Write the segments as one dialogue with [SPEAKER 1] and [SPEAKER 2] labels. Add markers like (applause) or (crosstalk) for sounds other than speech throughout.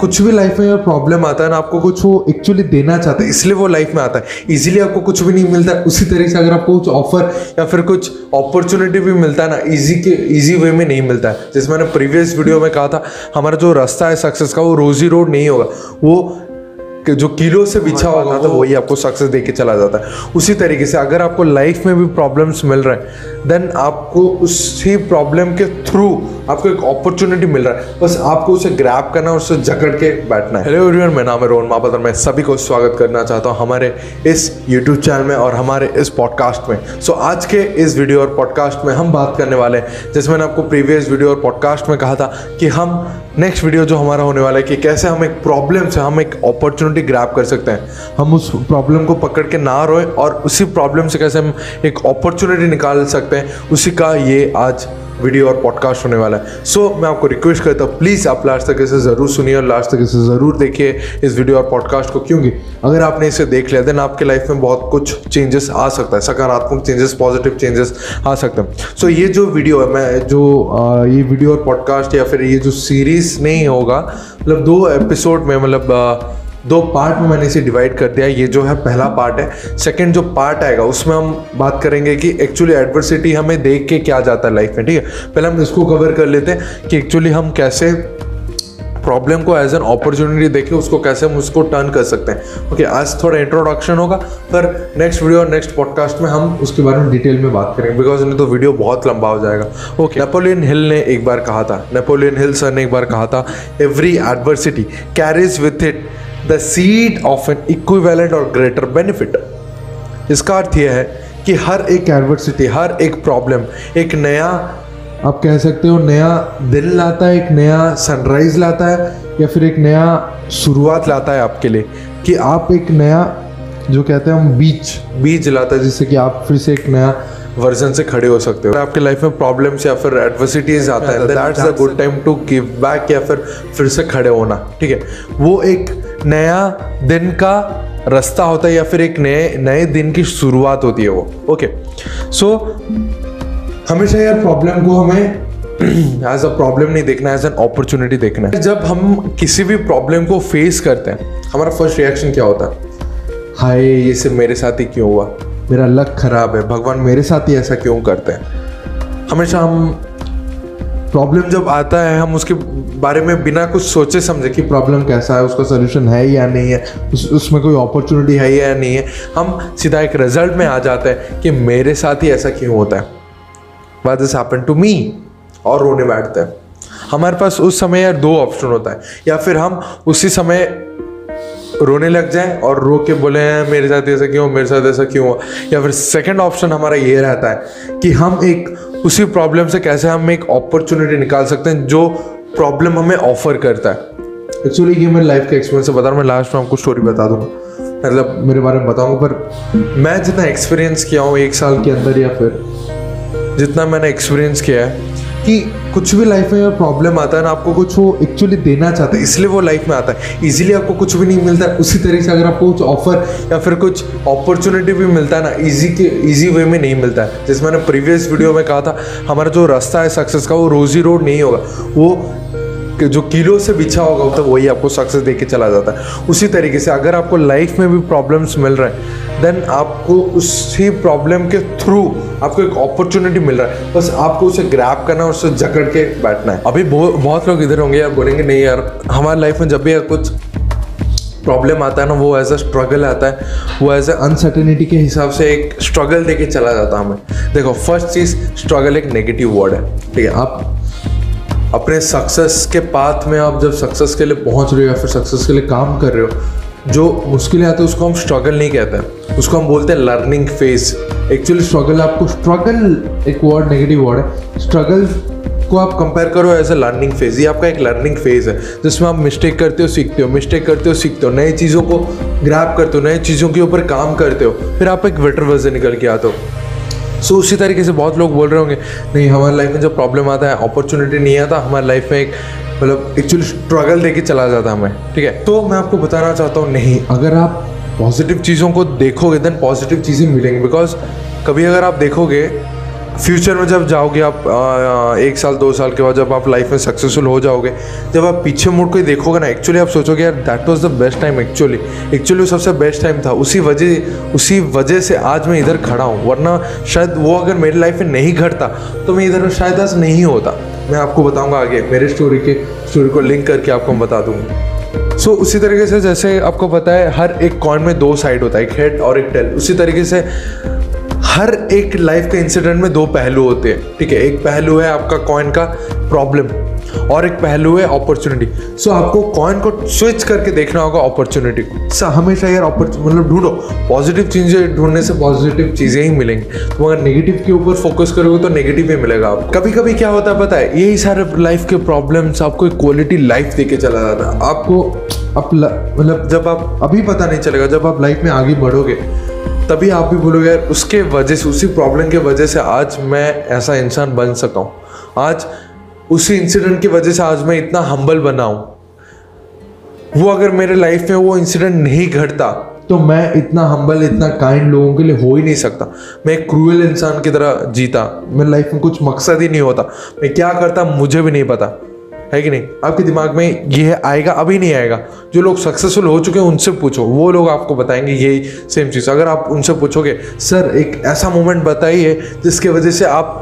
[SPEAKER 1] कुछ भी लाइफ में प्रॉब्लम आता है ना, आपको कुछ वो एक्चुअली देना चाहता है, इसलिए वो लाइफ में आता है। इजीली आपको कुछ भी नहीं मिलता है उसी तरीके से अगर आपको कुछ ऑफ़र या फिर कुछ अपॉर्चुनिटी भी मिलता है ना इजी के इजी वे में नहीं मिलता है। जैसे मैंने प्रीवियस वीडियो में कहा था, हमारा जो रास्ता है सक्सेस का, वो रोजी रोड नहीं होगा। वो कि जो किलो से बिछा होगा तो वही आपको सक्सेस दे के चला जाता है। उसी तरीके से अगर आपको लाइफ में भी प्रॉब्लम्स मिल रहे हैं देन आपको उसी प्रॉब्लम के थ्रू आपको एक अपॉर्चुनिटी मिल रहा है। बस आपको उसे ग्रैप करना और उसे जकड़ के बैठना है। हेलो एवरीवन मेरा नाम है रोहन महापत मैं सभी को स्वागत करना चाहता हूँ हमारे इस यूट्यूब चैनल में और हमारे इस पॉडकास्ट में। सो आज के इस वीडियो और पॉडकास्ट में हम बात करने वाले हैं जैसे मैंने आपको प्रीवियस वीडियो और पॉडकास्ट में कहा था कि हम नेक्स्ट वीडियो जो हमारा होने वाला है कि कैसे हम एक प्रॉब्लम से हम एक अपॉर्चुनिटी ग्रैप कर सकते हैं। हम उस प्रॉब्लम को पकड़ के ना रोए और उसी प्रॉब्लम से कैसे हम एक अपॉर्चुनिटी निकाल सकते हैं उसी का ये आज वीडियो और पॉडकास्ट होने वाला है। सो so, मैं आपको रिक्वेस्ट करता हूँ प्लीज़ आप लास्ट तक इसे ज़रूर सुनिए और लास्ट तक इसे ज़रूर देखिए इस वीडियो और पॉडकास्ट को क्योंकि अगर आपने इसे देख लिया देन आपके लाइफ में बहुत कुछ चेंजेस आ सकता है सकारात्मक चेंजेस पॉजिटिव चेंजेस आ सकते हैं। सो so, ये जो वीडियो है मैं जो आ, ये वीडियो और पॉडकास्ट या फिर ये जो सीरीज़ नहीं होगा मतलब दो एपिसोड में मतलब दो पार्ट में मैंने इसे डिवाइड कर दिया। ये जो है पहला पार्ट है। सेकंड जो पार्ट आएगा उसमें हम बात करेंगे कि एक्चुअली एडवर्सिटी हमें देख के क्या जाता है लाइफ में ठीक है? पहले हम इसको कवर कर लेते हैं कि एक्चुअली हम कैसे प्रॉब्लम को एज एन अपॉर्चुनिटी देखे उसको कैसे हम उसको टर्न कर सकते हैं। ओके okay, आज थोड़ा इंट्रोडक्शन होगा पर नेक्स्ट वीडियो और नेक्स्ट पॉडकास्ट में हम उसके बारे में डिटेल में बात करेंगे बिकॉज़ नहीं तो वीडियो बहुत लंबा हो जाएगा। ओके नेपोलियन हिल ने एक बार कहा था। नेपोलियन हिल सर ने एक बार कहा था every adversity carries with it the seed of an equivalent or greater benefit इसका अर्थ यह है कि हर एक एडवर्सिटी हर एक प्रॉब्लम एक नया आप कह सकते हो नया दिन लाता है एक नया सनराइज लाता है या फिर एक नया शुरुआत लाता है आपके लिए कि आप एक नया जो कहते हैं हम बीज बीज लाता है जिससे कि आप फिर से एक नया वर्जन से खड़े हो सकते हो। आपके लाइफ में प्रॉब्लम्स या फिर एडवर्सिटीज आता है that's a good time to give back या फिर फिर से खड़े होना ठीक है? वो एक नया दिन का रास्ता होता है या फिर एक नए नए दिन की शुरुआत होती है वो। ओके सो हमेशा यार प्रॉब्लम को हमें एज अ प्रॉब्लम नहीं देखना एज एन अपॉर्चुनिटी देखना है। जब हम किसी भी प्रॉब्लम को फेस करते हैं, हमारा फ़र्स्ट रिएक्शन क्या होता है? हाय, ये सिर्फ़ मेरे साथ ही क्यों हुआ? मेरा लक खराब है। भगवान मेरे साथ ही ऐसा क्यों करते हैं? हमेशा हम प्रॉब्लम जब आता है, हम उसके बारे में बिना कुछ सोचे समझे कि प्रॉब्लम कैसा है, उसका सोल्यूशन है या नहीं है, उस, उसमें कोई अपॉर्चुनिटी है या नहीं है, हम सीधा एक रिज़ल्ट में आ जाते हैं कि मेरे साथ ही ऐसा क्यों होता है। What this happen to me और रोने बैठते हैं। हमारे पास उस समय यार दो ऑप्शन होता है। या फिर हम उसी समय रोने लग जाए और रो के बोले हैं मेरे साथ ऐसा क्यों, मेरे साथ ऐसा क्यों या फिर सेकंड ऑप्शन हमारा ये रहता है कि हम एक उसी प्रॉब्लम से कैसे हम एक अपॉर्चुनिटी निकाल सकते हैं जो प्रॉब्लम हमें ऑफ़र करता है। एक्चुअली ये मैं लाइफ का एक्सपीरियंस है बता रहा हूँ, मैं लास्ट में आपको स्टोरी बता दूँगा। मतलब मेरे बारे में बताऊँगा, पर मैं जितना एक्सपीरियंस किया हूँ एक साल के अंदर या फिर, जितना मैंने एक्सपीरियंस किया है कि कुछ भी लाइफ में प्रॉब्लम आता है ना, आपको कुछ वो एक्चुअली देना चाहता है, इसलिए वो लाइफ में आता है। इजीली आपको कुछ भी नहीं मिलता है उसी तरीके से अगर आपको कुछ ऑफ़र या फिर कुछ अपॉर्चुनिटी भी मिलता है ना इजी के इजी वे में नहीं मिलता है। जैसे मैंने प्रीवियस वीडियो में कहा था, हमारा जो रास्ता है सक्सेस का, वो रोजी रोड नहीं होगा। वो जो किलो से बिछा होगा तो वही आपको सक्सेस दे के चला जाता है। उसी तरीके से अगर आपको लाइफ में भी प्रॉब्लम्स मिल रहे हैं देन आपको उसी प्रॉब्लम के थ्रू आपको एक अपॉर्चुनिटी मिल रहा है। बस आपको उसे ग्रैप करना और उसे जकड़ के बैठना है। अभी बहुत लोग इधर होंगे यार बोलेंगे, नहीं यार, हमारे लाइफ में जब भी कुछ प्रॉब्लम आता है ना, वो एज अ स्ट्रगल आता है, वो एज अ अनसर्टेनिटी के हिसाब से एक स्ट्रगल देके चला जाता है हमें। देखो फ़र्स्ट चीज़ स्ट्रगल एक नेगेटिव वर्ड है। ठीक है, आप अपने सक्सेस के पाथ में आप जब सक्सेस के लिए पहुँच रहे हो या फिर सक्सेस के लिए काम कर रहे हो, जो मुश्किलें आती है, उसको हम स्ट्रगल नहीं कहते हैं। उसको हम बोलते हैं लर्निंग फ़ेज़ एक्चुअली स्ट्रगल आपको स्ट्रगल एक वर्ड नेगेटिव वर्ड है। स्ट्रगल को आप कंपेयर करो एज अ लर्निंग फ़ेज़ ये आपका एक लर्निंग फ़ेज़ है, जिसमें आप मिस्टेक करते हो, सीखते हो। मिस्टेक करते हो, सीखते हो। नई चीज़ों को ग्रैप करते हो, नई चीज़ों के ऊपर काम करते हो। फिर आप एक बेटर वर्जन निकल के आते हो। सो so, उसी तरीके से बहुत लोग बोल रहे होंगे नहीं हमारी लाइफ में जब प्रॉब्लम आता है अपॉर्चुनिटी नहीं आता हमारी लाइफ में एक मतलब एक्चुअली स्ट्रगल देके चला जाता हमें ठीक है? तो मैं आपको बताना चाहता हूँ नहीं अगर आप पॉजिटिव चीज़ों को देखोगे देन पॉजिटिव चीज़ें मिलेंगी बिकॉज़ कभी अगर आप देखोगे फ्यूचर में जब जाओगे आप आ, एक साल दो साल के बाद जब आप लाइफ में सक्सेसफुल हो जाओगे जब आप पीछे मुड़ के देखोगे ना एक्चुअली आप सोचोगे यार that was the best time actually actually वो सबसे बेस्ट टाइम था। उसी वजह उसी वजह से आज मैं इधर खड़ा हूँ वरना शायद वो अगर मेरी लाइफ में नहीं घटता तो मैं इधर शायद आज नहीं होता। मैं आपको बताऊँगा आगे मेरे स्टोरी के स्टोरी को लिंक करके आपको बता दूँगा। सो so, उसी तरीके से जैसे आपको पता है हर एक कॉइन में दो साइड होता है एक हेड और एक टेल उसी तरीके से हर एक लाइफ के इंसिडेंट में दो पहलू होते हैं ठीक है? एक पहलू है आपका कॉइन का प्रॉब्लम और एक पहलू है अपॉर्चुनिटी सो so, आपको कॉइन को स्विच करके देखना होगा अपॉर्चुनिटी को। सो हमेशा यार मतलब ढूंढो। पॉजिटिव चीज़ें ढूँढने से पॉजिटिव चीज़ें ही मिलेंगी। तो अगर नेगेटिव के ऊपर फोकस करोगे तो नेगेटिव ही मिलेगा आप कभी कभी क्या होता है पता है? यही सारे लाइफ के प्रॉब्लम्स आपको एक क्वालिटी लाइफ देके चला जाता है। आपको आप मतलब जब आप अभी पता नहीं चलेगा जब आप लाइफ में आगे बढ़ोगे तभी आप भी बोलोगे यार उसके वजह से, उसी प्रॉब्लम के वजह से आज मैं ऐसा इंसान बन सका हूँ। आज उसी इंसिडेंट की वजह से आज मैं इतना हम्बल बना हूँ। वो अगर मेरे लाइफ में वो इंसिडेंट नहीं घटता तो मैं इतना हम्बल इतना काइंड लोगों के लिए हो ही नहीं सकता। मैं एक क्रूअल इंसान की तरह जीता। मेरी लाइफ में कुछ मकसद ही नहीं होता। मैं क्या करता, मुझे भी नहीं पता। है कि नहीं? आपके दिमाग में ये आएगा अभी नहीं आएगा। जो लोग सक्सेसफुल हो चुके हैं उनसे पूछो। वो लोग आपको बताएँगे यही सेम चीज़। अगर आप उनसे पूछोगे सर एक ऐसा मोमेंट बताइए जिसके वजह से आप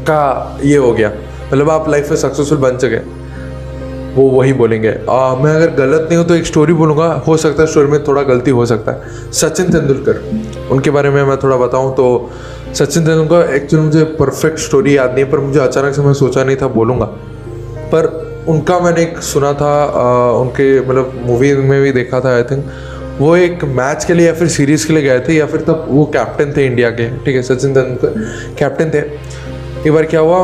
[SPEAKER 1] का ये हो गया। मतलब आप लाइफ में सक्सेसफुल बन सके वो वही बोलेंगे आ, मैं अगर गलत नहीं हूँ तो एक स्टोरी बोलूँगा। हो सकता है स्टोरी में थोड़ा गलती हो सकता है। सचिन तेंदुलकर उनके बारे में मैं थोड़ा बताऊँ तो सचिन तेंदुलकर एक्चुअली मुझे परफेक्ट स्टोरी याद नहीं है पर मुझे अचानक से मैं सोचा नहीं था बोलूँगा। पर उनका मैंने एक सुना था आ, उनके मतलब मूवी में भी देखा था आई थिंक वो एक मैच के लिए या फिर सीरीज़ के लिए गए थे या फिर तब वो कैप्टन थे इंडिया के ठीक है सचिन तेंदुलकर कैप्टन थे। एक बार क्या हुआ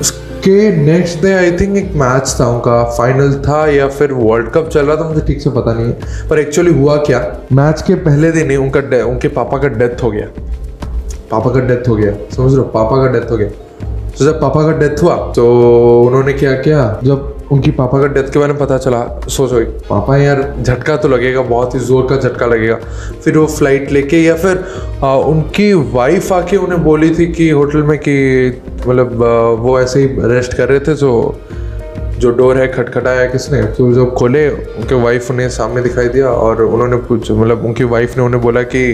[SPEAKER 1] उसके नेक्स्ट डे आई थिंक एक मैच था उनका फाइनल था या फिर वर्ल्ड कप चल रहा था मुझे ठीक से पता नहीं है पर एक्चुअली हुआ क्या मैच के पहले दिन ही उनका उनके पापा का डेथ हो गया। पापा का डेथ हो गया समझ लो पापा का डेथ हो गया। तो जब पापा का डेथ हुआ तो उन्होंने क्या किया? जब उनकी पापा का डेथ के बारे में पता चला सोचो पापा यार झटका तो लगेगा बहुत ही ज़ोर का झटका लगेगा। फिर वो फ़्लाइट लेके या फिर आ, उनकी वाइफ आके उन्हें बोली थी कि होटल में कि मतलब वो ऐसे ही रेस्ट कर रहे थे जो जो डोर है खटखटाया किसने? तो जब खोले उनके वाइफ उन्हें सामने दिखाई दिया और उन्होंने पूछ मतलब उनकी वाइफ ने उन्हें बोला कि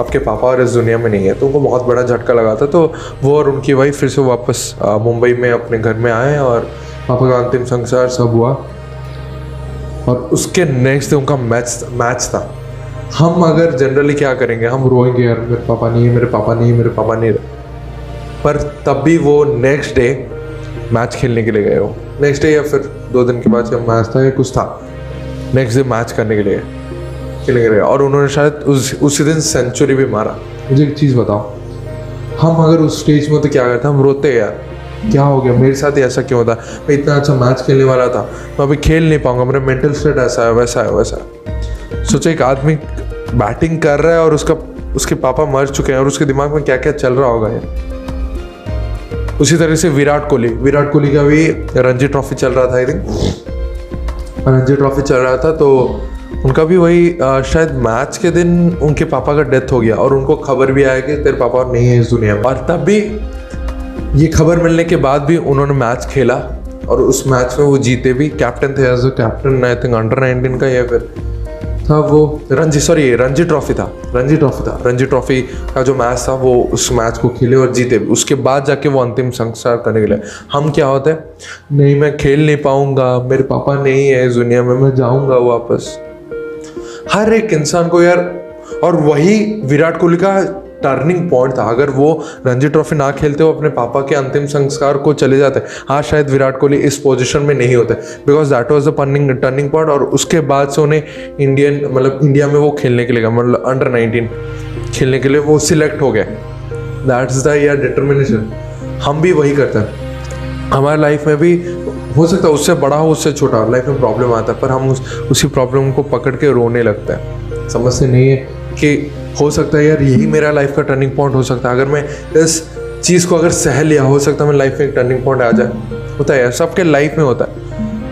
[SPEAKER 1] आपके पापा और इस दुनिया में नहीं है तो उनको बहुत बड़ा झटका लगा था। तो वो और उनकी वाइफ फिर से वापस मुंबई में अपने घर में आए और पापा का अंतिम संसार सब हुआ। और उसके नेक्स्ट डे उनका मैच मैच था। हम अगर जनरली क्या करेंगे, हम रोएँगे, यार, मेरे पापा नहीं है, मेरे पापा नहीं है, मेरे पापा नहीं है। पर तब भी वो नेक्स्ट डे मैच खेलने के लिए गए हो। नेक्स्ट डे या फिर दो दिन के बाद जब मैच था या कुछ था। नेक्स्ट डे मैच करने के लिए। खेलने गए और उन्होंने शायद उस, उसी दिन सेंचुरी भी मारा। मुझे एक चीज़ बताओ। हम अगर उस स्टेज में तो क्या करते हम रोते यार। क्या हो गया? मेरे साथ ही ऐसा क्यों होता? मैं इतना अच्छा मैच खेलने वाला था। मैं अभी खेल नहीं पाऊँगा। मेरा मेंटल स्टेट ऐसा है, वैसा है वैसा है। सोचो, एक आदमी बैटिंग कर रहा है और उसका, उसके पापा मर चुके हैं और उसके दिमाग में क्या क्या चल रहा होगा यार। उसी तरह से विराट कोहली। विराट कोहली का भी रणजी ट्रॉफी चल रहा था आई थिंक रणजी ट्रॉफी चल रहा था तो उनका भी वही शायद मैच के दिन उनके पापा का डेथ हो गया और उनको खबर भी आया कि तेरे पापा और नहीं है इस दुनिया में। और तब भी ये खबर मिलने के बाद भी उन्होंने मैच खेला और उस मैच में वो जीते भी। कैप्टन थे as a captain I think under nineteen का या फिर था वो रणजी सॉरी रणजी ट्रॉफी था। रणजी ट्रॉफी था। रणजी ट्रॉफी का जो मैच था वो उस मैच को खेले और जीते भी। उसके बाद जाके वो अंतिम संस्कार करने के लिए। हम क्या होते नहीं, मैं खेल नहीं पाऊँगा, मेरे पापा नहीं है इस दुनिया में, मैं जाऊँगा वापस। हर एक इंसान को यार, और वही विराट कोहली का टर्निंग पॉइंट था। अगर वो रणजी ट्रॉफी ना खेलते हो अपने पापा के अंतिम संस्कार को चले जाते हाँ शायद विराट कोहली इस पोजीशन में नहीं होते। Because that was the turning turning point और उसके बाद से उन्हें इंडियन मतलब इंडिया में वो खेलने के लिए मतलब अंडर नाइनटीन खेलने के लिए वो सिलेक्ट हो गए। दैट इज़ द यार डिटर्मिनेशन हम भी वही करते हैं। हमारे लाइफ में भी हो सकता है उससे बड़ा हो, उससे छोटा लाइफ में प्रॉब्लम आता है, पर हम उस, उसी प्रॉब्लम को पकड़ के रोने लगते हैं। समझते नहीं है कि हो सकता है यार यही मेरा लाइफ का टर्निंग पॉइंट हो सकता है। अगर मैं इस चीज़ को अगर सह लिया, हो सकता है मेरी लाइफ में एक टर्निंग पॉइंट आ जाए। होता है यार, सबके लाइफ में होता है।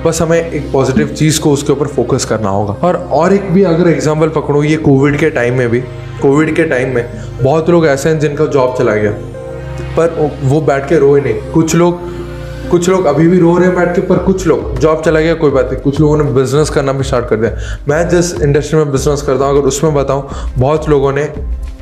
[SPEAKER 1] बस हमें एक पॉजिटिव चीज़ को उसके ऊपर फोकस करना होगा। और और एक भी अगर एग्ज़ाम्पल पकड़ो, ये कोविड के टाइम में भी कोविड के टाइम में, बहुत लोग ऐसे हैं जिनका जॉब चला गया, पर वो बैठ के रोए नहीं। कुछ लोग कुछ लोग अभी भी रो रहे हैं बैठ के, पर कुछ लोग जॉब चला गया, कोई बात नहीं। कुछ लोगों ने बिज़नेस करना भी स्टार्ट कर दिया। मैं जिस इंडस्ट्री में बिज़नेस करता हूँ, अगर उसमें बताऊँ, बहुत लोगों ने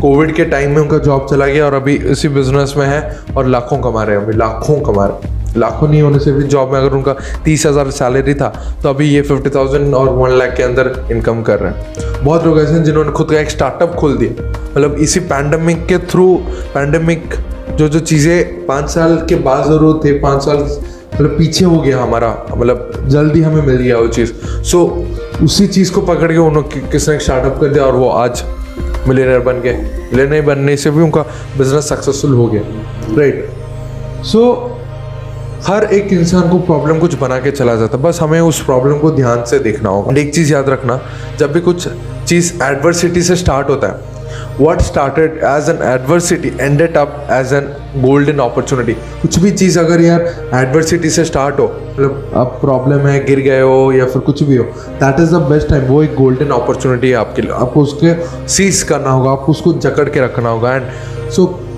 [SPEAKER 1] कोविड के टाइम में उनका जॉब चला गया और अभी इसी बिज़नेस में है और लाखों कमा रहे हैं, अभी लाखों कमा रहे हैं। लाखों नहीं होने से भी जॉब में अगर उनका तीस हज़ार सैलरी था तो अभी ये फिफ्टी थाउज़ेंड और वन लाख के अंदर इनकम कर रहे हैं। बहुत लोग ऐसे हैं जिन्होंने खुद का एक स्टार्टअप खोल दिया। मतलब इसी पैंडमिक के थ्रू पैंडमिक जो जो चीज़ें पाँच साल के बाद ज़रूरत थे पाँच साल मतलब पीछे हो गया हमारा। मतलब जल्दी हमें मिल गया वो चीज़। सो so, उसी चीज़ को पकड़ के उन्होंने किसने स्टार्टअप कर दिया और वो आज मिलेनियर बन गए। मिलेनियर बनने से भी उनका बिज़नेस सक्सेसफुल हो गया। राइट सो हर एक इंसान को प्रॉब्लम कुछ बना के चला जाता है। बस हमें उस प्रॉब्लम को ध्यान से देखना होगा। एक चीज़ याद रखना जब भी कुछ चीज़ एडवर्सिटी से स्टार्ट होता है what started as an adversity ended up as an golden opportunity कुछ भी चीज़ अगर यार एडवर्सिटी से स्टार्ट हो मतलब अब प्रॉब्लम है गिर गए हो या फिर कुछ भी हो that is the best time वो एक गोल्डन अपॉर्चुनिटी है आपके लिए। आपको उसके सीज करना होगा आपको उसको जकड़ के रखना होगा। एंड सो so,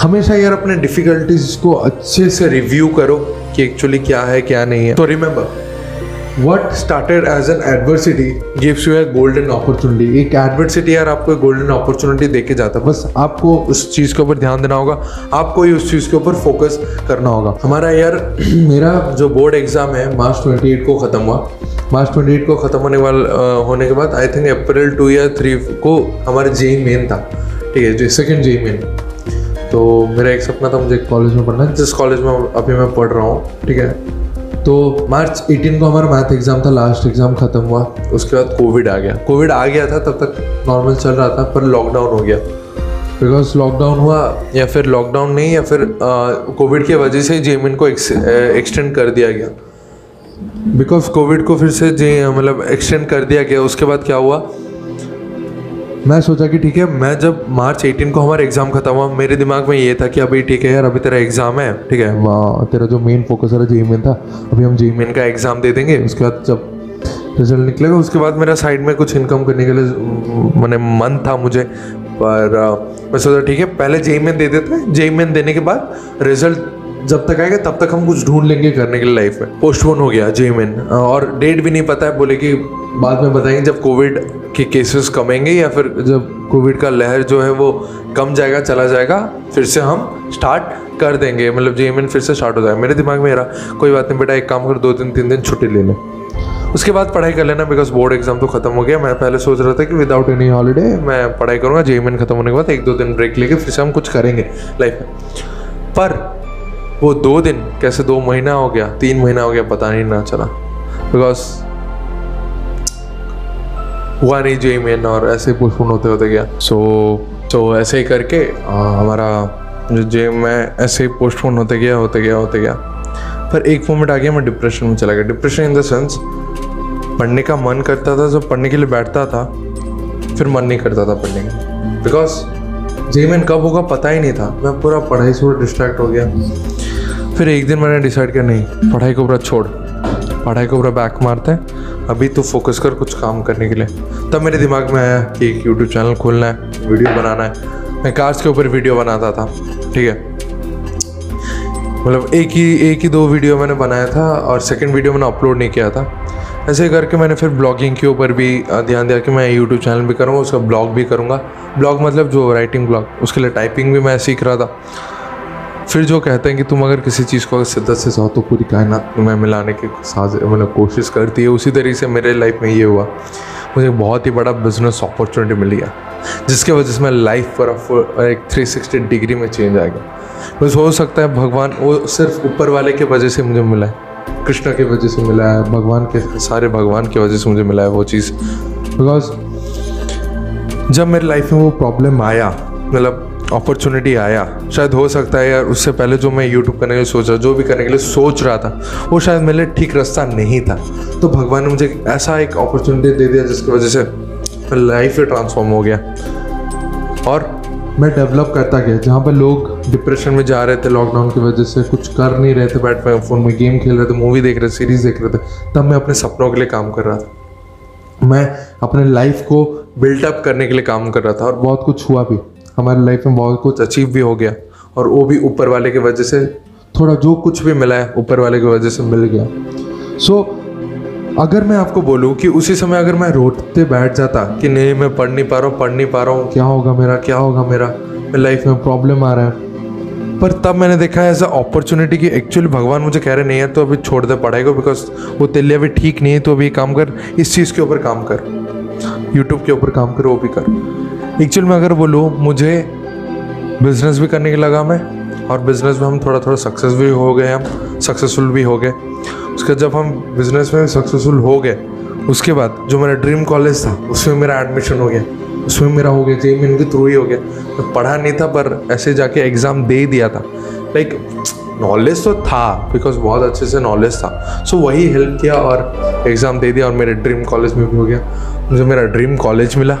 [SPEAKER 1] हमेशा यार अपने डिफिकल्टीज को अच्छे से रिव्यू करो कि एक्चुअली क्या है, क्या नहीं है। तो remember what started as an adversity gives you a golden opportunity एक एडवर्सिटी यार आपको गोल्डन अपॉर्चुनिटी दे के जाता है। बस आपको उस चीज़ के ऊपर ध्यान देना होगा। आपको ही उस चीज़ के ऊपर फोकस करना होगा। हमारा यार, (clears throat) मेरा जो बोर्ड एग्ज़ाम है, मार्च ट्वेंटी एट को ख़त्म हुआ। मार्च ट्वेंटी एट को ख़त्म होने वाला होने के बाद आई थिंक अप्रैल टू या थ्री को हमारा जे मेन था। ठीक है जो सेकेंड जे मेन तो मेरा एक सपना था मुझे कॉलेज में पढ़ना, जिस कॉलेज में अभी मैं पढ़ रहा हूँ, ठीक है? तो मार्च 18 को हमारा मैथ एग्ज़ाम था लास्ट एग्ज़ाम ख़त्म हुआ, उसके बाद कोविड आ गया। कोविड आ गया था, तब तक नॉर्मल चल रहा था, पर लॉकडाउन हो गया। बिकॉज़ लॉकडाउन हुआ, या फिर लॉकडाउन नहीं, या फिर कोविड की वजह से जेमिन को एक्सटेंड कर दिया गया। बिकॉज़ कोविड को फिर से जे मतलब एक्सटेंड कर दिया गया, उसके बाद क्या हुआ? मैं सोचा कि ठीक है, मैं जब मार्च 18 को हमारा एग्ज़ाम खत्म हुआ, मेरे दिमाग में ये था कि अभी ठीक है यार, अभी तेरा एग्ज़ाम है, ठीक है? वहाँ, तेरा जो मेन फोकस है जी मेन था, अभी हम जी मेन का एग्ज़ाम दे देंगे, उसके बाद जब रिज़ल्ट निकलेगा, उसके बाद मेरा साइड में कुछ इनकम करने के लिए, मैंने मन था मुझे, पर मैं सोचा ठीक है, पहले जे मेन दे देते हैं। जे मेन देने के बाद रिज़ल्ट जब तक आएगा, तब तक हम कुछ ढूंढ लेंगे करने के लिए लाइफ में। पोस्टपोन हो गया जे मेन और डेट भी नहीं पता है, बोले कि बाद में बताएँगे जब कोविड के केसेस कमेंगे या फिर जब कोविड का लहर जो है वो कम जाएगा, चला जाएगा, फिर से हम स्टार्ट कर देंगे। मतलब जेएमएन फिर से स्टार्ट हो जाएगा। मेरे दिमाग में रहा, कोई बात नहीं बेटा, एक काम कर, दो दिन, तीन दिन छुट्टी ले लें। उसके बाद पढ़ाई कर लेना बिकॉज़ बोर्ड एग्ज़ाम तो खत्म हो गया। मैं पहले सोच रहा था कि विदाउट एनी हॉलीडे मैं पढ़ाई करूँगा। जे खत्म होने के बाद एक दो दिन ब्रेक लेके फिर से हम कुछ करेंगे लाइफ में। पर वो दो दिन, कैसे दो महीना हो गया, तीन महीना हो गया, पता नहीं ना चला। बिकॉज़ हुआ नहीं जे मेन और ऐसे पोस्टपोन होते होते गया। सो so, तो so ऐसे ही करके आ, हमारा जो जे मैं ऐसे ही पोस्टपोन होते गया होते गया होते गया। पर एक मोमेंट आ गया मैं डिप्रेशन में चला गया। डिप्रेशन इन द सेंस पढ़ने का मन करता था जब पढ़ने के लिए बैठता था फिर मन नहीं करता था पढ़ने का। बिकॉज़ जे मेन कब होगा पता ही नहीं था। मैं पूरा पढ़ाई से डिस्ट्रैक्ट हो गया। फिर एक दिन मैंने डिसाइड किया नहीं पढ़ाई को पूरा छोड़। पढ़ाई को पूरा बैक मारते हैं। अभी तो फोकस कर कुछ काम करने के लिए। तब मेरे दिमाग में आया कि एक यूट्यूब चैनल खोलना है वीडियो बनाना है। मैं कार्स के ऊपर वीडियो बनाता था, ठीक है? मतलब एक ही एक ही दो वीडियो मैंने बनाया था और सेकंड वीडियो मैंने अपलोड नहीं किया था। ऐसे करके मैंने फिर ब्लॉगिंग के ऊपर भी ध्यान दिया कि मैं यूट्यूब चैनल भी करूँगा, उसका ब्लॉग भी करूँगा। ब्लॉग मतलब जो राइटिंग ब्लॉग उसके लिए टाइपिंग भी मैं सीख रहा था। फिर जो कहते हैं कि तुम अगर किसी चीज़ को अगर शिद्दत से चाहो तो पूरी कायनात तुम्हें मिलाने की साज मतलब कोशिश करती है। उसी तरीके से मेरे लाइफ में ये हुआ। मुझे बहुत ही बड़ा बिज़नेस अपॉर्चुनिटी मिली है, जिसके वजह से मैं लाइफ पर एक थ्री सिक्सटी डिग्री में चेंज आ गया बस हो सकता है भगवान, वो सिर्फ़ ऊपर वाले के वजह से मुझे मिला है, कृष्ण की वजह से मिला है, भगवान के, सारे भगवान की वजह से मुझे मिला है वो चीज़। बिकॉज़ जब मेरी लाइफ में वो प्रॉब्लम आया मतलब अपॉर्चुनिटी आया। शायद हो सकता है यार, उससे पहले जो मैं यूट्यूब करने के लिए सोच रहा जो भी करने के लिए सोच रहा था, वो शायद मेरे लिए ठीक रास्ता नहीं था। तो भगवान ने मुझे ऐसा एक अपॉर्चुनिटी दे दिया, जिसकी वजह से लाइफ ही ट्रांसफॉर्म हो गया। और मैं डेवलप करता गया। जहाँ पर लोग डिप्रेशन में जा रहे थे लॉकडाउन की वजह से कुछ कर नहीं रहे थे, बैठ पे फ़ोन में गेम खेल रहे थे मूवी देख रहे थे सीरीज़ देख रहे थे, तब मैं अपने सपनों के लिए काम कर रहा था। मैं अपने लाइफ को बिल्टअप करने के लिए काम कर रहा था, और बहुत कुछ हुआ भी। हमारी लाइफ में बहुत कुछ अचीव भी हो गया और वो भी ऊपर वाले की वजह से थोड़ा जो कुछ भी मिला है, ऊपर वाले की वजह से मिल गया। सो अगर मैं आपको बोलूँ कि उसी समय अगर मैं रोते बैठ जाता कि नहीं, मैं पढ़ नहीं पा रहा हूँ, पढ़ नहीं पा रहा हूँ, क्या होगा मेरा, क्या होगा मेरा? लाइफ में प्रॉब्लम आ रहा है। पर तब मैंने देखा एज अ अपॉर्चुनिटी कि एक्चुअली भगवान मुझे कह रहे, नहीं है तो अभी छोड़ दे पढ़ाई को बिकॉज़ वो तेरे लिए अभी ठीक नहीं है तो अभी काम कर, इस चीज़ के ऊपर काम कर। यूट्यूब के ऊपर काम कर, वो भी कर। एक्चुअल में अगर बोलूँ मुझे बिज़नेस भी करने के लगा मैं और बिज़नेस में हम थोड़ा थोड़ा सक्सेस भी हो गए हम सक्सेसफुल भी हो गए। उसके जब हम बिज़नेस में सक्सेसफुल हो गए उसके बाद जो मेरा ड्रीम कॉलेज था उसमें मेरा एडमिशन हो गया। उसमें मेरा हो गया जे के थ्रू ही हो गया। मैं पढ़ा नहीं था पर ऐसे जाके एग्ज़ाम दे ही दिया था। लाइक नॉलेज तो था बिकॉज़ बहुत अच्छे से नॉलेज था। सो so, वही हेल्प किया और एग्ज़ाम दे दिया और मेरे ड्रीम कॉलेज में भी हो गया। मुझे मेरा ड्रीम कॉलेज मिला।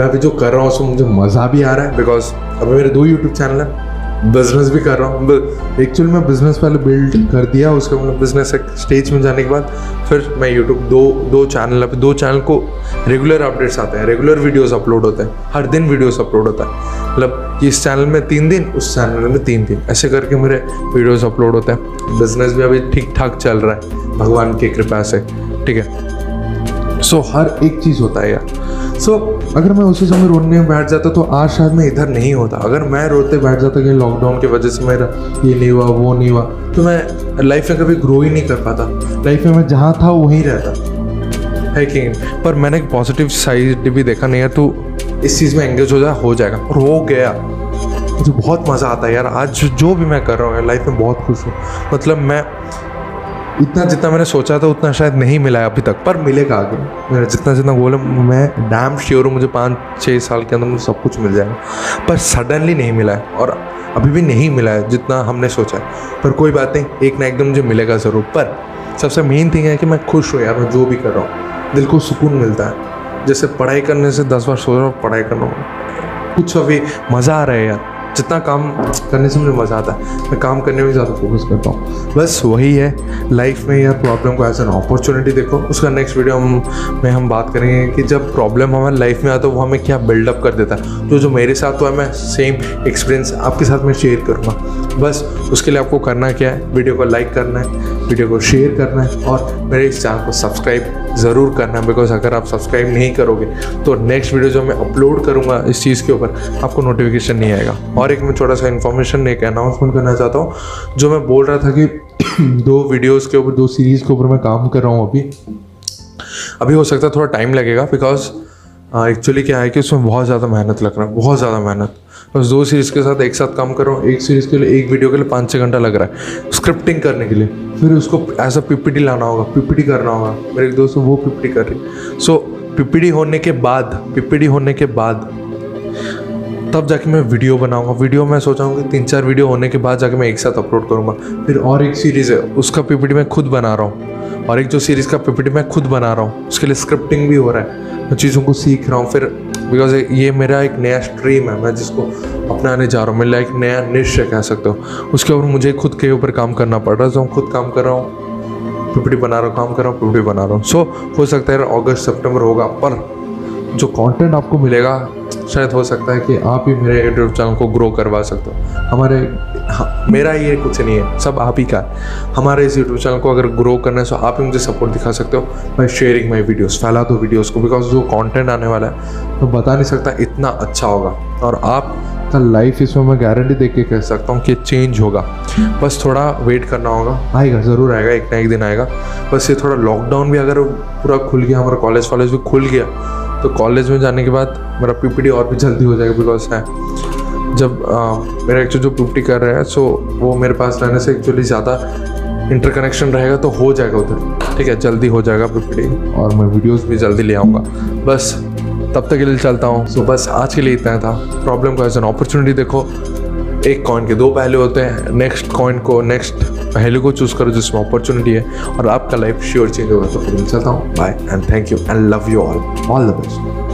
[SPEAKER 1] मैं अभी जो कर रहा हूँ, उसमें मुझे मज़ा भी आ रहा है बिकॉज़ अभी मेरे दो यूट्यूब चैनल हैं। बिज़नेस भी कर रहा हूँ। एक्चुअली मैं बिज़नेस पहले बिल्ड कर दिया, उसके मतलब बिज़नेस एक स्टेज में जाने के बाद फिर मैं यूट्यूब दो दो चैनल पे दो चैनल को रेगुलर अपडेट्स आते हैं रेगुलर वीडियोस अपलोड होते हैं, हर दिन वीडियोस अपलोड होता है। मतलब इस चैनल में तीन दिन, उस चैनल में तीन दिन, ऐसे करके मेरे वीडियोस अपलोड होते हैं। बिज़नेस भी अभी ठीक ठाक चल रहा है, भगवान की कृपा से, ठीक है? सो हर एक चीज़ होता है यार। सो so, अगर मैं उसी समय रोने में बैठ जाता तो आज शायद मैं इधर नहीं होता। अगर मैं रोते बैठ जाता कि लॉकडाउन की वजह से मेरा ये नहीं हुआ वो नहीं हुआ तो मैं लाइफ में कभी ग्रो ही नहीं कर पाता। लाइफ में मैं जहाँ था वहीं रहता। है कि पर मैंने एक पॉजिटिव साइड भी देखा नहीं है तो इस चीज़ में एंगेज हो जाए हो जाएगा। और हो गया। मुझे बहुत मज़ा आता है यार। आज जो भी मैं कर रहा हूँ लाइफ में बहुत खुश हूँ। मतलब मैं इतना जितना मैंने सोचा था, उतना शायद नहीं मिला है अभी तक, पर मिलेगा आगे। मेरा जितना जितना गोल है, मैं डैम श्योर हूँ, मुझे पाँच छः साल के अंदर मुझे सब कुछ मिल जाएगा। पर सडनली नहीं मिला है, और अभी भी नहीं मिला है जितना हमने सोचा है। पर कोई बात नहीं, एक ना एक दिन मुझे मिलेगा ज़रूर। पर सबसे मेन थिंग है कि मैं खुश हूँ यार, मैं जो भी कर रहा हूँ। दिल को सुकून मिलता है। जैसे पढ़ाई करने से दस बार सोच रहा हूँ, पढ़ाई करना कुछ अभी मज़ा आ रहा है यार। जितना काम करने से मुझे मज़ा आता है। मैं काम करने में ज़्यादा फोकस करता हूँ। बस वही है लाइफ में यार प्रॉब्लम को एज एन अपॉर्चुनिटी देखो। उसका नेक्स्ट वीडियो हम, में हम बात करेंगे कि जब प्रॉब्लम हमारे लाइफ में आता है, वो हमें क्या बिल्डअप कर देता है। तो जो मेरे साथ हुआ है, मैं सेम एक्सपीरियंस आपके साथ मैं शेयर करूँगा। बस उसके लिए आपको करना क्या है वीडियो को लाइक करना है वीडियो को शेयर करना है और मेरे इस चैनल को सब्सक्राइब ज़रूर करना बिकॉज़ अगर आप सब्सक्राइब नहीं करोगे तो नेक्स्ट वीडियो जो मैं अपलोड करूँगा इस चीज़ के ऊपर, आपको नोटिफिकेशन नहीं आएगा। और एक मैं छोटा सा इन्फॉर्मेशन एक अनाउंसमेंट करना चाहता हूँ, जो मैं बोल रहा था कि (clears throat) दो वीडियोज़ के ऊपर, दो सीरीज़ के ऊपर मैं काम कर रहा हूँ अभी। अभी हो सकता है थोड़ा टाइम लगेगा बिकॉज़ एक्चुअली क्या है कि उसमें बहुत ज़्यादा मेहनत लग रहा है, बहुत ज़्यादा मेहनत। बस दो सीरीज़ के साथ एक साथ काम कर रहा हूँ। एक सीरीज़ के लिए एक वीडियो के लिए पाँच छः घंटा लग रहा है। स्क्रिप्टिंग करने के लिए। फिर उसको अ पीपीटी लाना होगा। पीपीटी करना होगा। मेरे एक दोस्त वो पीपीटी कर रही सो पीपीटी होने के बाद पीपीटी होने के बाद तब जाके मैं वीडियो बनाऊँगा। वीडियो मैं सोचा हूँ कि तीन चार वीडियो होने के बाद जाके मैं एक साथ अपलोड करूँगा। फिर और एक सीरीज़ है। उसका पीपीटी मैं खुद बना रहा हूँ। और एक जो सीरीज़ का पीपीटी मैं खुद बना रहा हूँ, उसके लिए स्क्रिप्टिंग भी हो रहा है। मैं चीज़ों को सीख रहा हूँ। फिर बिकॉज़ ये मेरा एक नया स्ट्रीम है मैं जिसको अपनाने जा रहा हूँ मेरा एक नया निश्चय कह सकता हूँ। उसके ऊपर मुझे खुद के ऊपर काम करना पड़ रहा है तो खुद काम कर रहा हूँ। पिपड़ी बना रहा हूँ काम कर रहा हूँ पीपीटी बना रहा हूँ। सो so, हो सकता है अगस्त सेप्टेम्बर होगा पर जो कॉन्टेंट आपको मिलेगा शायद हो सकता है कि आप ही मेरे यूट्यूब चैनल को ग्रो करवा सकते हो। हमारे हाँ, मेरा ये कुछ नहीं है सब आप ही का है। हमारे इस यूट्यूब चैनल को अगर ग्रो करना है तो आप ही मुझे सपोर्ट दिखा सकते हो बाई शेयरिंग माई वीडियोस फैला दो वीडियोस को बिकॉज़ जो कंटेंट आने वाला है तो बता नहीं सकता इतना अच्छा होगा। और आप का लाइफ इसमें मैं गारंटी देख के कह सकता हूँ कि चेंज होगा। बस थोड़ा वेट करना होगा। आएगा ज़रूर आएगा एक ना एक दिन आएगा। बस ये थोड़ा लॉकडाउन भी अगर पूरा खुल गया हमारा कॉलेज वॉलेज भी खुल गया तो कॉलेज में जाने के बाद मेरा पीपीटी और भी जल्दी हो जाएगा बिकॉज़ है। जब आ, मेरा एक्चुअली जो पीपीटी कर रहे हैं सो वो मेरे पास रहने से एक्चुअली ज़्यादा इंटरकनेक्शन रहेगा तो हो जाएगा उधर। ठीक है जल्दी हो जाएगा पीपीटी और मैं वीडियोस भी जल्दी ले आऊँगा। बस तब तक के लिए चलता हूँ। सो बस आज के लिए इतना था। प्रॉब्लम को एज एन अपॉर्चुनिटी देखो। एक कॉइन के दो पहलू होते हैं। नेक्स्ट कॉइन को नेक्स्ट पहलू को चूज़ करो जिसमें अपॉर्चुनिटी है। और आपका लाइफ श्योर चेंज होगा। तो फिर चलता हूँ। Bye and thank you and love you all all the best